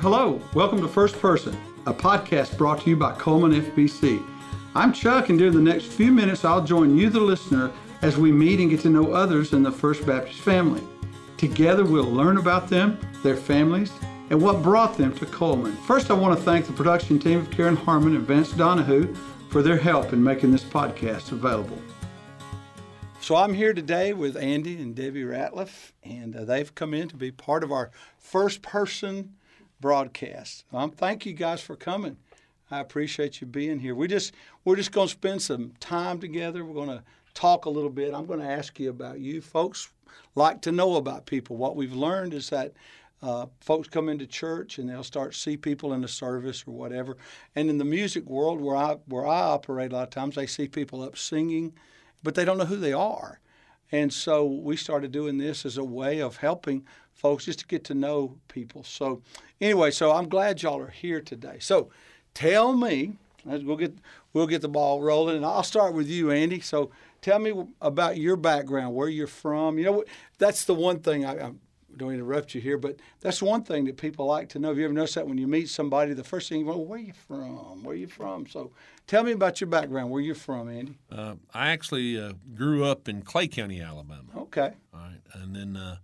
Hello, welcome to First Person, a podcast brought to you by Cullman FBC. I'm Chuck, and during the next few minutes, I'll join you, the listener, as we meet and get to know others in the First Baptist family. Together, we'll learn about them, their families, and what brought them to Cullman. First, I want to thank the production team of Karen Harmon and Vance Donahue for their help in making this podcast available. So I'm here today with Andy and Debbie Ratliff, and uh, they've come in to be part of our first person broadcast. Um, thank you guys for coming. I appreciate you being here. We just we're just going to spend some time together. We're going to talk a little bit. I'm going to ask you about you folks. Like to know about people. What we've learned is that uh, folks come into church and they'll start see people in the service or whatever. And in the music world where I where I operate, a lot of times they see people up singing but they don't know who they are. And so we started doing this as a way of helping folks just to get to know people. So anyway, so I'm glad y'all are here today. So tell me, we'll get we'll get the ball rolling, and I'll start with you, Andy. So tell me about your background, where you're from. You know, that's the one thing I, I don't interrupt you here, but that's one thing that people like to know. Have you ever noticed that when you meet somebody, the first thing you go, well, where are you from? Where are you from? So Tell me about your background. Where you're from, Andy? Uh, I actually uh, grew up in Clay County, Alabama. Okay. All right, and then uh,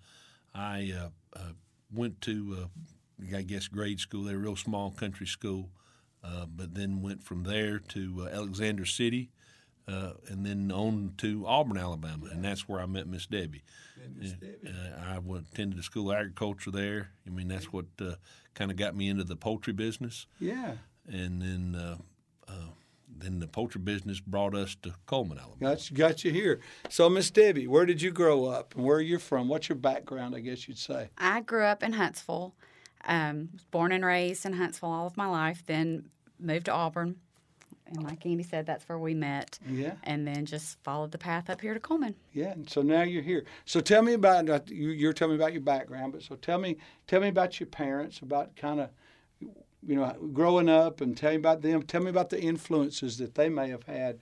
I uh, uh, went to, uh, I guess, grade school. They're a real small country school, uh, but then went from there to uh, Alexander City, uh, and then on to Auburn, Alabama, and that's where I met Miss Debbie. Miss Debbie. I attended the school of agriculture there. I mean, that's what kind of got me into the poultry business. Yeah. And then then the poultry business brought us to Cullman, Alabama. Got you, got you here. So, Miss Debbie, where did you grow up and where are you from? What's your background, I guess you'd say? I grew up in Huntsville. Um, was born and raised in Huntsville all of my life, then moved to Auburn. And like Andy said, that's where we met. Yeah. And then just followed the path up here to Cullman. Yeah. And so now you're here. So tell me about uh, you. You're telling me about your background, but so tell me, tell me about your parents, about kind of you know, growing up and tell me about them. Tell me about the influences that they may have had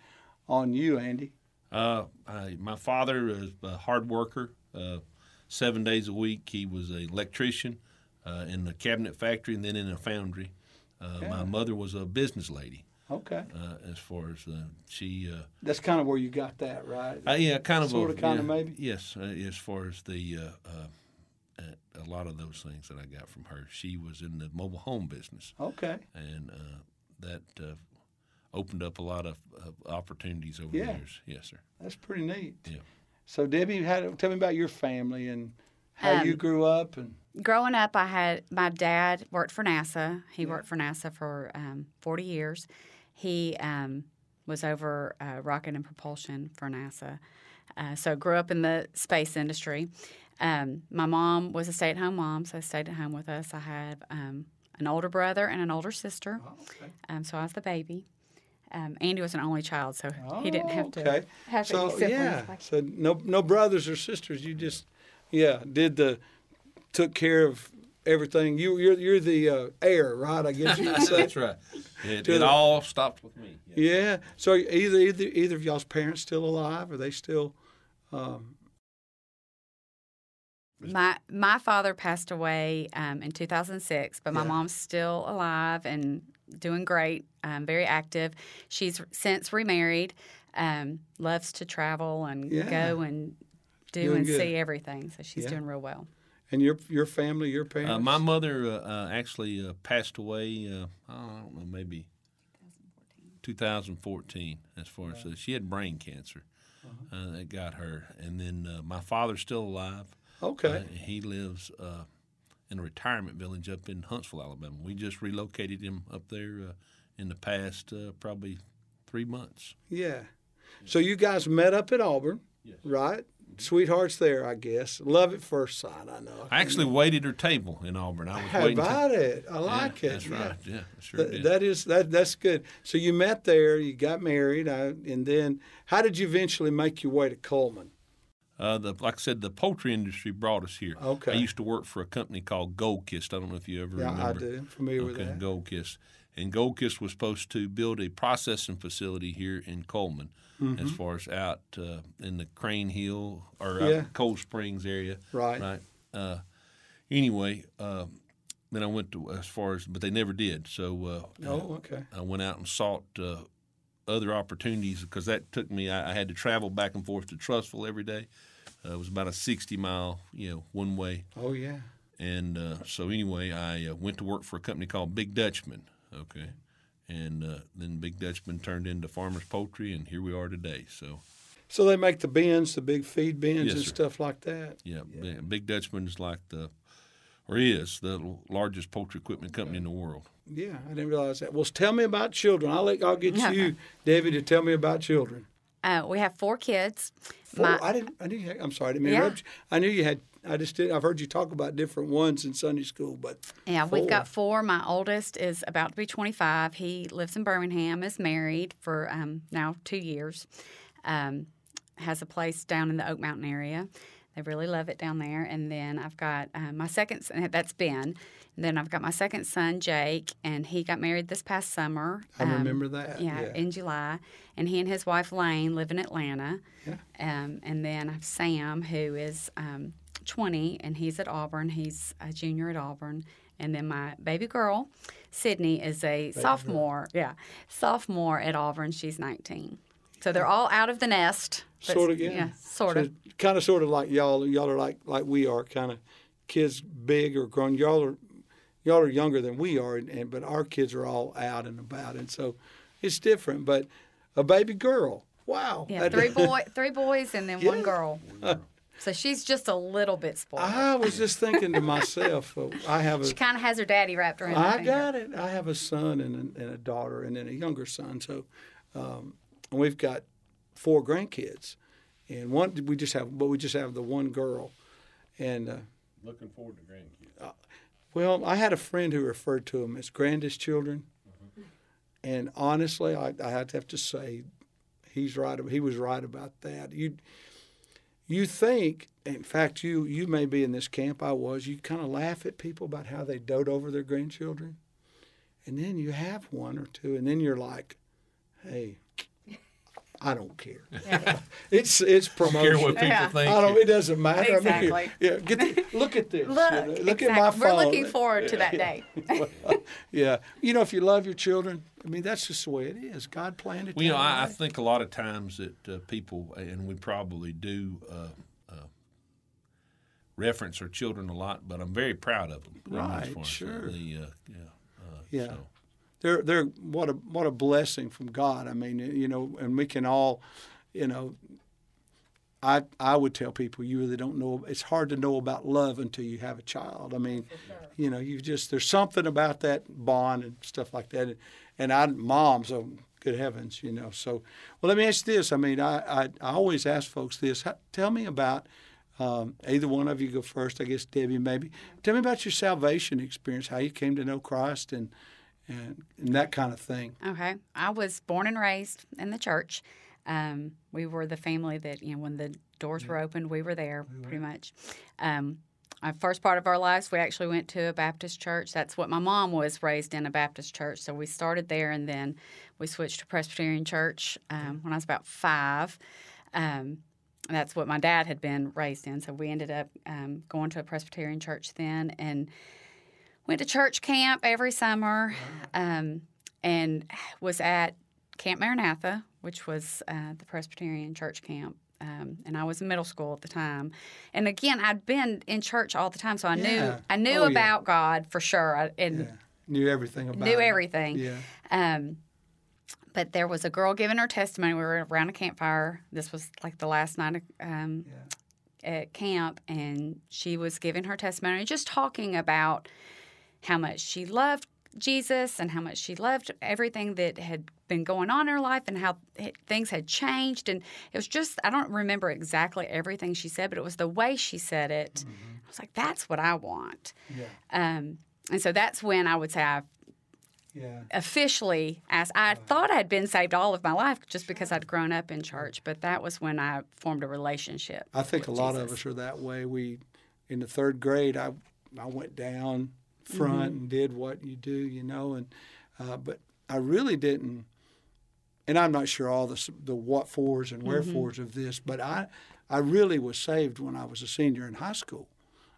on you, Andy. Uh, I, my father was a hard worker. Uh, seven days a week, he was an electrician uh, in the cabinet factory and then in a foundry. Uh, yeah. My mother was a business lady. Okay. Uh, as far as uh, she. That's kind of where you got that, right? yeah, kind of. Sort of, kind yeah, of, maybe. Yes, as far as the a lot of those things that I got from her. She was in the mobile home business. Okay. And uh, that uh, opened up a lot of, of opportunities over yeah. the years. Yes, sir. That's pretty neat. Yeah. So Debbie, had, tell me about your family and how um, you grew up and. Growing up, I had my dad worked for NASA. He yeah. worked for NASA for um, 40 years. He um, was over uh, rocket and propulsion for NASA. Uh, so grew up in the space industry. Um, my mom was a stay at home mom, so stayed at home with us. I have um, an older brother and an older sister. Oh, okay. um, so I was the baby. Um, Andy was an only child, so oh, he didn't have to have so, any siblings. Yeah. So no no brothers or sisters. You just yeah did the took care of everything. You you're you're the uh, heir, right? I guess you say. That's right. It, it all stopped with me. Yeah. yeah. So either either either of y'all's parents still alive? Are they still um, my my father passed away um, in 2006, but my yeah. mom's still alive and doing great. Um, very active. She's since remarried. Um, loves to travel and yeah. go and do doing and good. see everything. So she's yeah. doing real well. And your your family, your uh, parents? Uh, my mother uh, uh, actually uh, passed away. Uh, I don't know, maybe 2014. As far as uh, she had brain cancer uh-huh. that got her, and then my father's still alive. Okay. Uh, he lives uh, in a retirement village up in Huntsville, Alabama. We just relocated him up there uh, in the past uh, probably three months. Yeah. So you guys met up at Auburn, yes. right? Sweethearts there, I guess. Love at first sight, I know. I actually waited her table in Auburn. I was How waiting. about it? I like yeah, it. That's yeah. right. Yeah, sure Th- did. That is that. That's good. So you met there. You got married, uh, and then how did you eventually make your way to Cullman? Uh, the like I said, the poultry industry brought us here. Okay. I used to work for a company called Gold Kist. I don't know if you ever yeah, remember. I do. I'm familiar okay, with that. Gold Kist. And Gold Kist was supposed to build a processing facility here in Cullman, mm-hmm. as far as out uh, in the Crane Hill or yeah. Cold Springs area. Right. Right. Uh, anyway, uh, then I went to as far as, but they never did. So uh, Oh, okay. I went out and sought uh, other opportunities because that took me. I, I had to travel back and forth to Trussville every day. Uh, it was about a sixty mile, you know, one way. Oh, yeah. And uh, so anyway, I uh, went to work for a company called Big Dutchman. Okay, and uh, then Big Dutchman turned into Farmers Poultry, and here we are today. So So they make the bins, the big feed bins Yes, and sir. stuff like that. yeah, Bi- Big Dutchman is like the, or is the largest poultry equipment company in the world. Yeah, I didn't realize that. Well, tell me about children. I'll let, I'll get you, Debbie, to tell me about children. Uh, we have four kids. Four, My- I didn't. I knew. You had, I'm sorry, I didn't mean Yeah. I knew you had. I just did. I've heard you talk about different ones in Sunday school, but Yeah, we've got four. My oldest is about to be 25. He lives in Birmingham, is married for um, now two years, um, has a place down in the Oak Mountain area. They really love it down there. And then I've got uh, my second son, that's Ben. And then I've got my second son, Jake, and he got married this past summer. I um, remember that. Yeah, Yeah. in July. And he and his wife, Lane, live in Atlanta. Yeah. Um, and then I have Sam, who is um, 20, and he's at Auburn. He's a junior at Auburn. And then my baby girl, Sydney, is a sophomore. Yeah, sophomore at Auburn. She's 19. So they're all out of the nest. Sort of, yeah. Yeah, sort of. Kind of, sort of like y'all. Y'all are like like we are. Kind of kids, big or grown. Y'all are y'all are younger than we are, and, and but our kids are all out and about, and so it's different. But a baby girl. Wow. Yeah, three boy, three boys, and then one Yeah. girl. So she's just a little bit spoiled. I was just thinking to myself, uh, I have a she kind of has her daddy wrapped around her I got it. I have a son and a, and a daughter, and then a younger son. So, um, and we've got four grandkids, and one we just have, but we just have the one girl. And uh, Looking forward to grandkids. well, I had a friend who referred to them as grandest children, and honestly, I, I have to have to say, he's right. He was right about that. You you think, in fact, you you may be in this camp. I was. You kind of laugh at people about how they dote over their grandchildren, and then you have one or two, and then you're like, hey. I don't care. it's it's promotion. Care what people Yeah. think. I don't. It doesn't matter. Exactly. I mean, yeah. Get the, look at this. you Look, know, look exactly. at my phone. We're looking forward to that day. yeah. You know, if you love your children, I mean, that's just the way it is. God planned it. Well, you know, I, I think a lot of times that uh, people, and we probably do, uh, uh, reference our children a lot, but I'm very proud of them. you know, as Right, far as, uh, sure. The, uh, yeah. Uh, Yeah. so. They're they're what a what a blessing from God. I mean, you know, and we can all, you know, I I would tell people you really don't know. It's hard to know about love until you have a child. I mean, you know, you just there's something about that bond and stuff like that. And, and I moms, oh good heavens, you know. So, well, let me ask you this. I mean, I I, I always ask folks this. How, tell me about. Um, either one of you go first. I guess Debbie, maybe. Tell me about your salvation experience, how you came to know Christ, and and, and that kind of thing. Okay. I was born and raised in the church. Um, we were the family that, you know, when the doors were opened, we were there pretty much. Um, our first part of our lives, we actually went to a Baptist church. That's what my mom was raised in a Baptist church. So we started there and then we switched to Presbyterian church um, when I was about five. Um, that's what my dad had been raised in. So we ended up um, going to a Presbyterian church then and went to church camp every summer um, and was at Camp Maranatha, which was uh, the Presbyterian church camp. Um, and I was in middle school at the time, and again, I'd been in church all the time, so I knew I knew Oh, yeah. about God for sure, I, and Yeah. Knew everything about knew it. everything. Yeah. Um, but there was a girl giving her testimony. We were around a campfire. This was like the last night of, um, at camp, and she was giving her testimony, just talking about how much she loved Jesus and how much she loved everything that had been going on in her life and how things had changed. And it was just, I don't remember exactly everything she said, but it was the way she said it. I was like, that's what I want. Yeah. Um, and so that's when I would say I Yeah. officially asked. I thought I'd been saved all of my life just because I'd grown up in church, but that was when I formed a relationship. I think a lot of us are that way. We, in the third grade, I, I went down front Mm-hmm. and did what you do, you know, and uh, but I really didn't. And I'm not sure all the the what fors and Mm-hmm. of this, but I I really was saved when I was a senior in high school.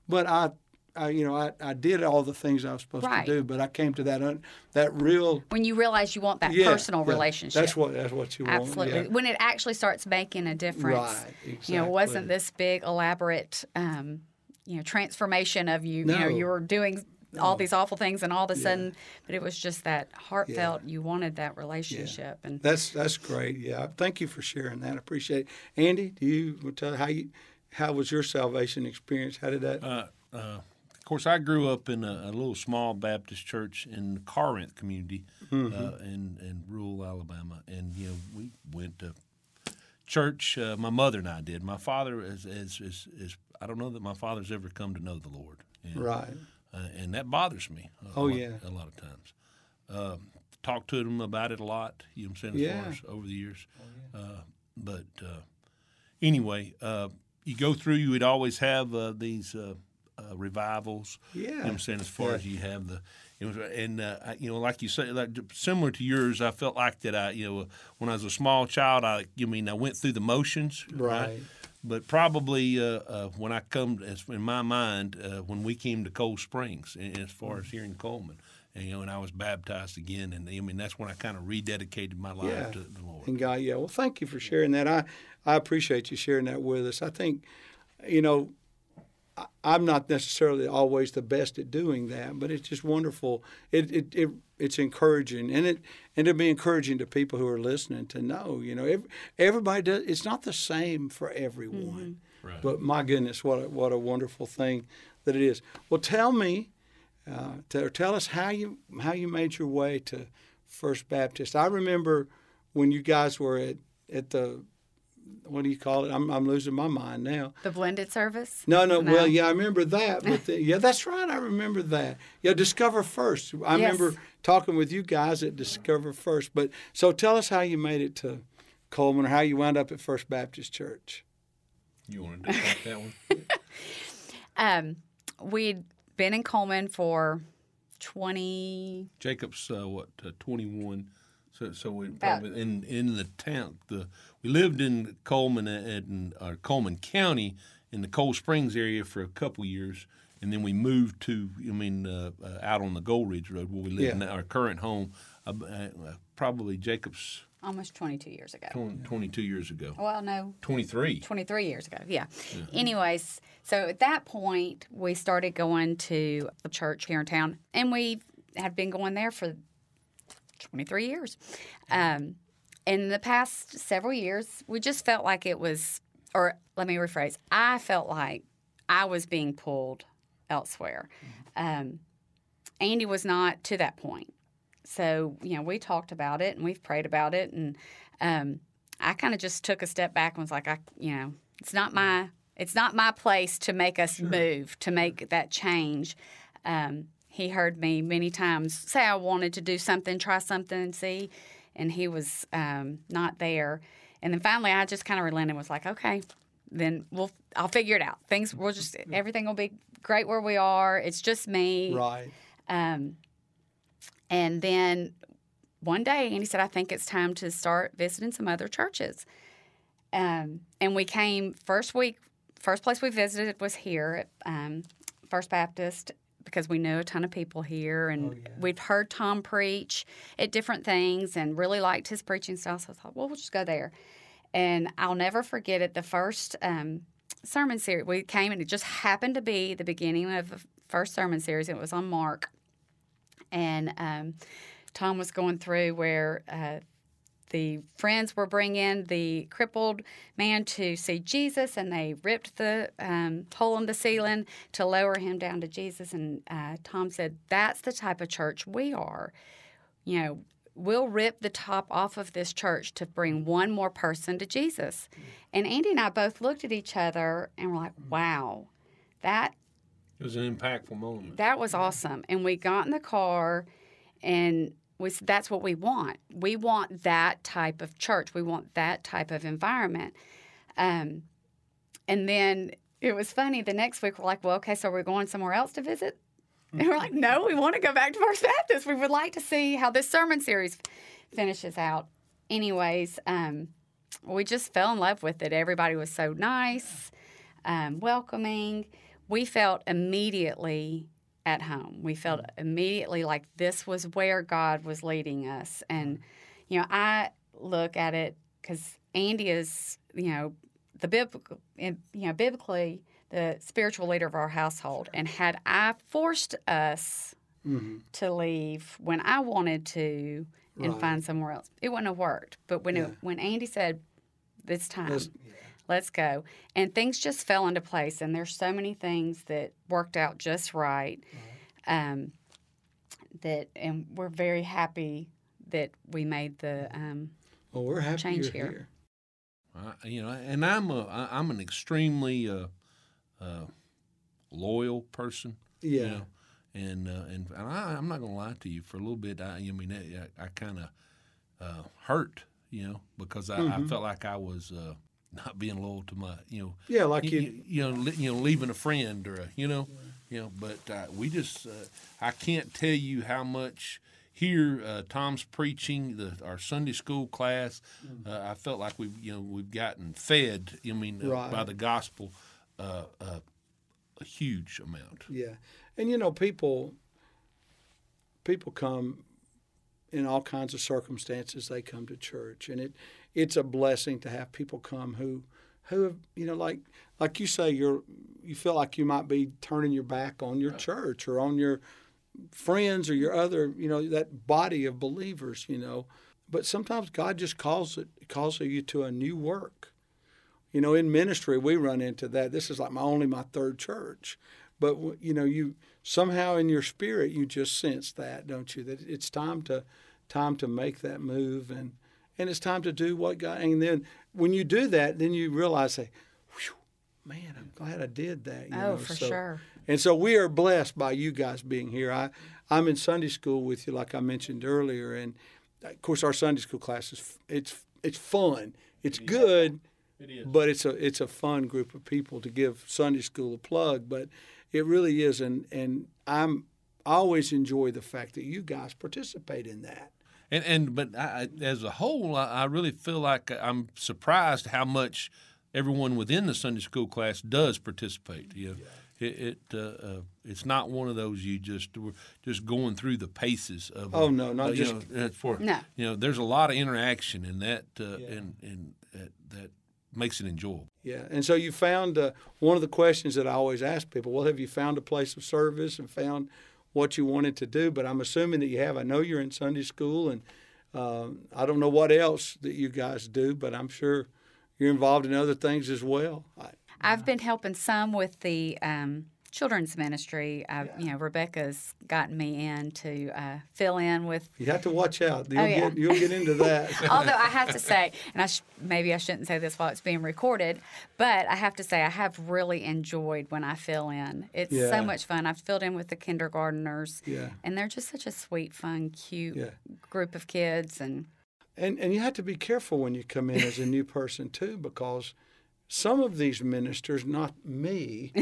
But I I you know I, I did all the things I was supposed Right. to do, but I came to that un, that real when you realize you want that yeah, personal yeah. relationship. That's what that's what you want. Absolutely. yeah. When it actually starts making a difference. Right, exactly. You know, it wasn't this big elaborate, um, you know, transformation of you. You know, No. you were doing all these awful things, and all of a sudden, but it was just that heartfelt. You wanted that relationship, and That's that's great. Yeah, thank you for sharing that. I appreciate it. Andy, do you want to tell how you how was your salvation experience? How did that? Uh, uh, of course, I grew up in a, a little small Baptist church in the Corinth community uh, in, in rural Alabama, and you know we went to church. Uh, my mother and I did. My father is, is, is, is I don't know that my father's ever come to know the Lord, and, right. Uh, and that bothers me. A, Oh, lot, yeah. a lot of times. Um, talked to them about it a lot. You know what I'm saying? As Yeah. Oh, far as over the years, uh, but uh, anyway, uh, you go through. You would always have uh, these uh, uh, revivals. Yeah. You know what I'm saying? As far Yeah. as you have the, was, and uh, I- you know, like you say, like similar to yours, I felt like that. I, you know, when I was a small child, I, you mean, I went through the motions, Right. But probably uh, uh, when I come, as in my mind, uh, when we came to Cold Springs, as far as here in Cullman, and, you know, and I was baptized again, and I mean that's when I kind of rededicated my life Yeah. to the Lord. And God, yeah. Well, thank you for sharing that. I I appreciate you sharing that with us. I think, you know, I'm not necessarily always the best at doing that, but it's just wonderful. It it, it it's encouraging, and it and it'd be encouraging to people who are listening to know, you know, ev everybody does. It's not the same for everyone, Right. but my goodness, what a, what a wonderful thing that it is. Well, tell me, uh, tell, tell us how you how you made your way to First Baptist. I remember when you guys were at at the what do you call it? I'm I'm losing my mind now. the blended service. No, no, No. Well, yeah, I remember that. But the, yeah, that's right. I remember that. Yeah, Discover First. I Yes. remember talking with you guys at Discover First. But so tell us how you made it to Cullman, or how you wound up at First Baptist Church. You want to take that one? Um, we'd been in Cullman for twenty. Jacob's uh, what uh, 21. So, so we About- probably in in the town. The we lived in Cullman and uh, Cullman County in the Cold Springs area for a couple years, and then we moved to I mean uh, uh, out on the Gold Ridge Road where we live Yeah. in our current home. Uh, uh, probably Jacob's Almost 22 years ago. 20, 22 years ago. Well, no, 23. 23 years ago. Yeah. Anyways, so at that point, we started going to a church here in town, and we had been going there for 23 years. Um, in the past several years, we just felt like it was, or let me rephrase, I felt like I was being pulled elsewhere. Um, Andy was not to that point. So, you know, we talked about it and we've prayed about it. And um, I kind of just took a step back and was like, I, you know, it's not my, it's not my place to make us move, to make that change. Um, he heard me many times say I wanted to do something, try something, and see, and he was um, not there. And then finally, I just kind of relented and was like, okay, then we'll, I'll figure it out. Things will just, everything will be great where we are. It's just me. Right. Um, and then one day, Andy said, I think it's time to start visiting some other churches. Um, and we came first week, first place we visited was here at um, First Baptist because we knew a ton of people here and we'd heard Tom preach at different things and really liked his preaching style. So I thought, well, we'll just go there. And I'll never forget it. The first um, sermon series, we came and it just happened to be the beginning of the first sermon series. It was on Mark and um, Tom was going through where uh, the friends were bringing the crippled man to see Jesus, and they ripped the um, hole in the ceiling to lower him down to Jesus. And uh, Tom said, "That's the type of church we are. You know." We'll rip the top off of this church to bring one more person to Jesus. And Andy and I both looked at each other and were like, wow, that It was an impactful moment. that was awesome. And we got in the car and said, that's what we want. We want that type of church. We want that type of environment. Um, and then it was funny. The next week, we're like, well, okay, so we're going somewhere else to visit? And we're like, no, we want to go back to First Baptist. We would like to see how this sermon series finishes out. Anyways, um, we just fell in love with it. Everybody was so nice, um, welcoming. we felt immediately at home. We felt immediately like this was where God was leading us. And, you know, I look at it because Andy is, you know, the biblical, you know, biblically the spiritual leader of our household. And had I forced us Mm-hmm. to leave when I wanted to and Right. find somewhere else, it wouldn't have worked. But when Yeah. it, when Andy said, "It's time," Let's- let's go. And things just fell into place. And there's so many things that worked out just right. Um, that and we're very happy that we made the. Um, Well, we're happy Change you're here. here. I, you know, and I'm a I- I'm an extremely uh, uh, loyal person. Yeah. You know, and uh, and, and I, I'm not going to lie to you. For a little bit, I, I mean, I, I kind of uh, hurt, you know, because I, Mm-hmm. I felt like I was uh, not being loyal to my, you know, Yeah, like you, you. you know, li- you know, leaving a friend or a, you know, you know. But uh, we just, uh, I can't tell you how much here uh, Tom's preaching the our Sunday school class. Mm. Uh, I felt like we've, you know, we've gotten fed. I mean, uh, by the gospel, uh, uh, a huge amount. Yeah, and you know, people people come in all kinds of circumstances. They come to church, and it it's a blessing to have people come who who have you know like like you say you're you feel like you might be turning your back on your church or on your friends or your other you know that body of believers you know. But sometimes god just calls it calls you to a new work. You know in ministry we run into that. This is like my only my third church. But you know you somehow in your spirit you just sense that don't you? That it's time to time to make that move and and it's time to do what god and then when you do that then you realize say Whew, man i'm glad i did that you oh, know, for so- sure. and so we are blessed by you guys being here. I, I'm in Sunday school with you, like I mentioned earlier, and uh, of course our Sunday school class is it's it's fun. It's good, It is. but it's a it's a fun group of people to give Sunday school a plug. But it really is, and and I'm I always enjoy the fact that you guys participate in that. And and but I, I- as a whole, I, I really feel like I'm surprised how much everyone within the Sunday school class does participate. You know, it, it uh, uh, it's not one of those you just we're just going through the paces of. Oh, no, not uh, just- know, uh, for No. you know. There's a lot of interaction, in that uh, and and that, that makes it enjoyable. Yeah, and so you found uh, one of the questions that I always ask people. Well, have you found a place of service and found what you wanted to do? But I'm assuming that you have. I know you're in Sunday school, and um, I don't know what else that you guys do, but I'm sure you're involved in other things as well. I, I've been helping some with the um, children's ministry. I, You know, Rebecca's gotten me in to uh, fill in with. you have to watch out. You'll, Oh, yeah. get, you'll get into that. Although I have to say, and I sh- maybe I shouldn't say this while it's being recorded, but I have to say I have really enjoyed when I fill in. It's Yeah. so much fun. I've filled in with the kindergarteners, Yeah. and they're just such a sweet, fun, cute Yeah. group of kids. And And and you have to be careful when you come in as a new person too, because some of these ministers, not me,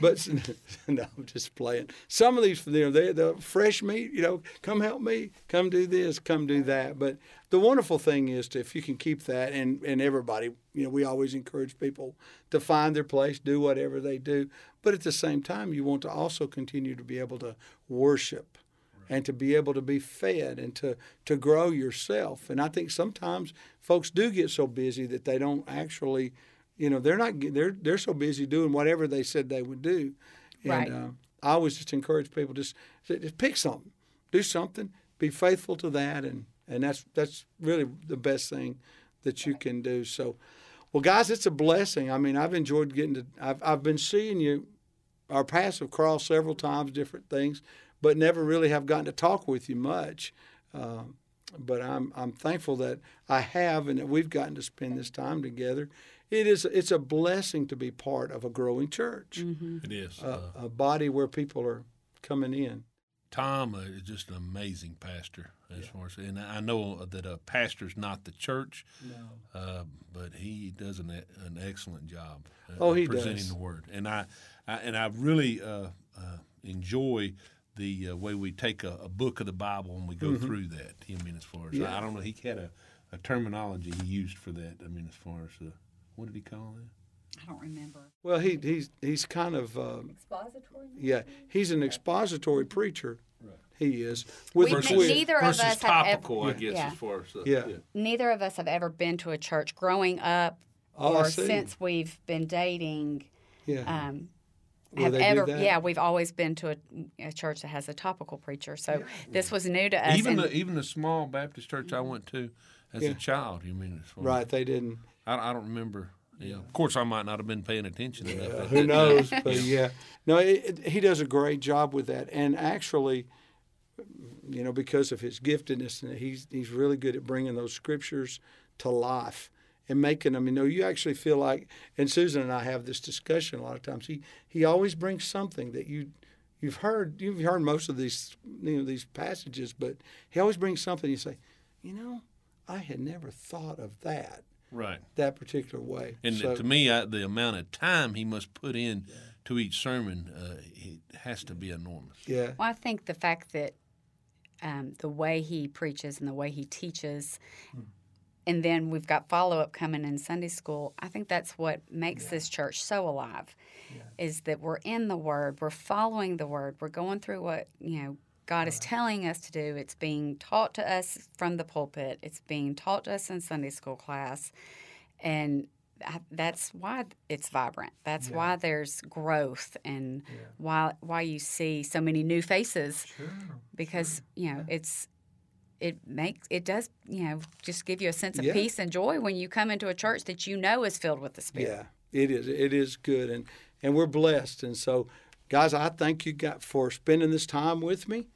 but no, I'm just playing. Some of these, you know, they the fresh meat, you know, come help me, come do this, come do that. But the wonderful thing is to if you can keep that, and and everybody, you know, we always encourage people to find their place, do whatever they do, but at the same time, you want to also continue to be able to worship and to be able to be fed and to, to grow yourself. And I think sometimes folks do get so busy that they don't actually, you know, they're not they're they're so busy doing whatever they said they would do. And Right. uh, I always just encourage people just just pick something, do something, be faithful to that, and and that's that's really the best thing that you can do. So, well, guys, it's a blessing. I mean, I've enjoyed getting to. I've I've been seeing you our paths have crossed several times, different things, but never really have gotten to talk with you much. Um, but I'm I'm thankful that I have and that we've gotten to spend this time together. It is it's a blessing to be part of a growing church, It is. a, Uh, a body where people are coming in. Tom uh, is just an amazing pastor as far as, and I know that a pastor's not the church, uh, but he does an, e- an excellent job. uh, Oh, of he presenting does. the word, and I, I and I really uh, uh, enjoy the uh, way we take a, a book of the Bible and we go through that. I mean, as far as Mm-hmm. Yeah. I don't know, he had a, a terminology he used for that. I mean, as far as uh, what did he call it? I don't remember. Well, he he's he's kind of um, Expository. yeah. He's an expository preacher. Right. He is with We- a ne- twist. neither of versus us have ev- topical, I guess, Yeah. as far as uh, Yeah. Neither of us have ever been to a church growing up Oh, or since we've been dating. yeah. Um, have they do ever? that? Yeah, we've always been to a, a church that has a topical preacher. So this was new to us. even and- the even the small Baptist church I went to as Yeah. a child. You mean as far as- right. They didn't. I, I don't remember. Yeah. Of course, I might not have been paying attention enough. Uh, at who knows? But yeah, no, it, it- he does a great job with that, and actually, you know, because of his giftedness, and he's he's really good at bringing those scriptures to life and making them. You know, you actually feel like, and Susan and I have this discussion a lot of times. He he always brings something that you. You've heard you've heard most of these you know these passages, but he always brings something. You say, you know, I had never thought of that Right. that particular way. And So- to me, I, the amount of time he must put in to each sermon, uh, it has to be enormous. yeah, Well, I think the fact that um, the way he preaches and the way he teaches, and then we've got follow up coming in Sunday school. I think that's what makes this church so alive, is that we're in the Word, we're following the Word, we're going through what you know God is telling us to do. It's being taught to us from the pulpit. It's being taught to us in Sunday school class, and I, that's why it's vibrant. That's why there's growth and why why you see so many new faces because you know it's it makes it does you know just give you a sense of Yeah. peace and joy when you come into a church that you know is filled with the Spirit. Yeah, it is. It is good, and and we're blessed. And so, guys, I thank you got for spending this time with me,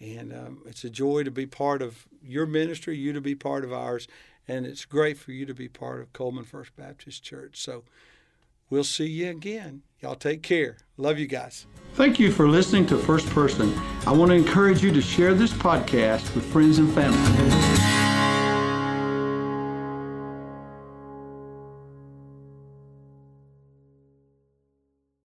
and um, it's a joy to be part of your ministry, you to be part of ours, and it's great for you to be part of Cullman First Baptist Church. So, we'll see you again. Y'all take care. Love you guys. Thank you for listening to First Person. I want to encourage you to share this podcast with friends and family.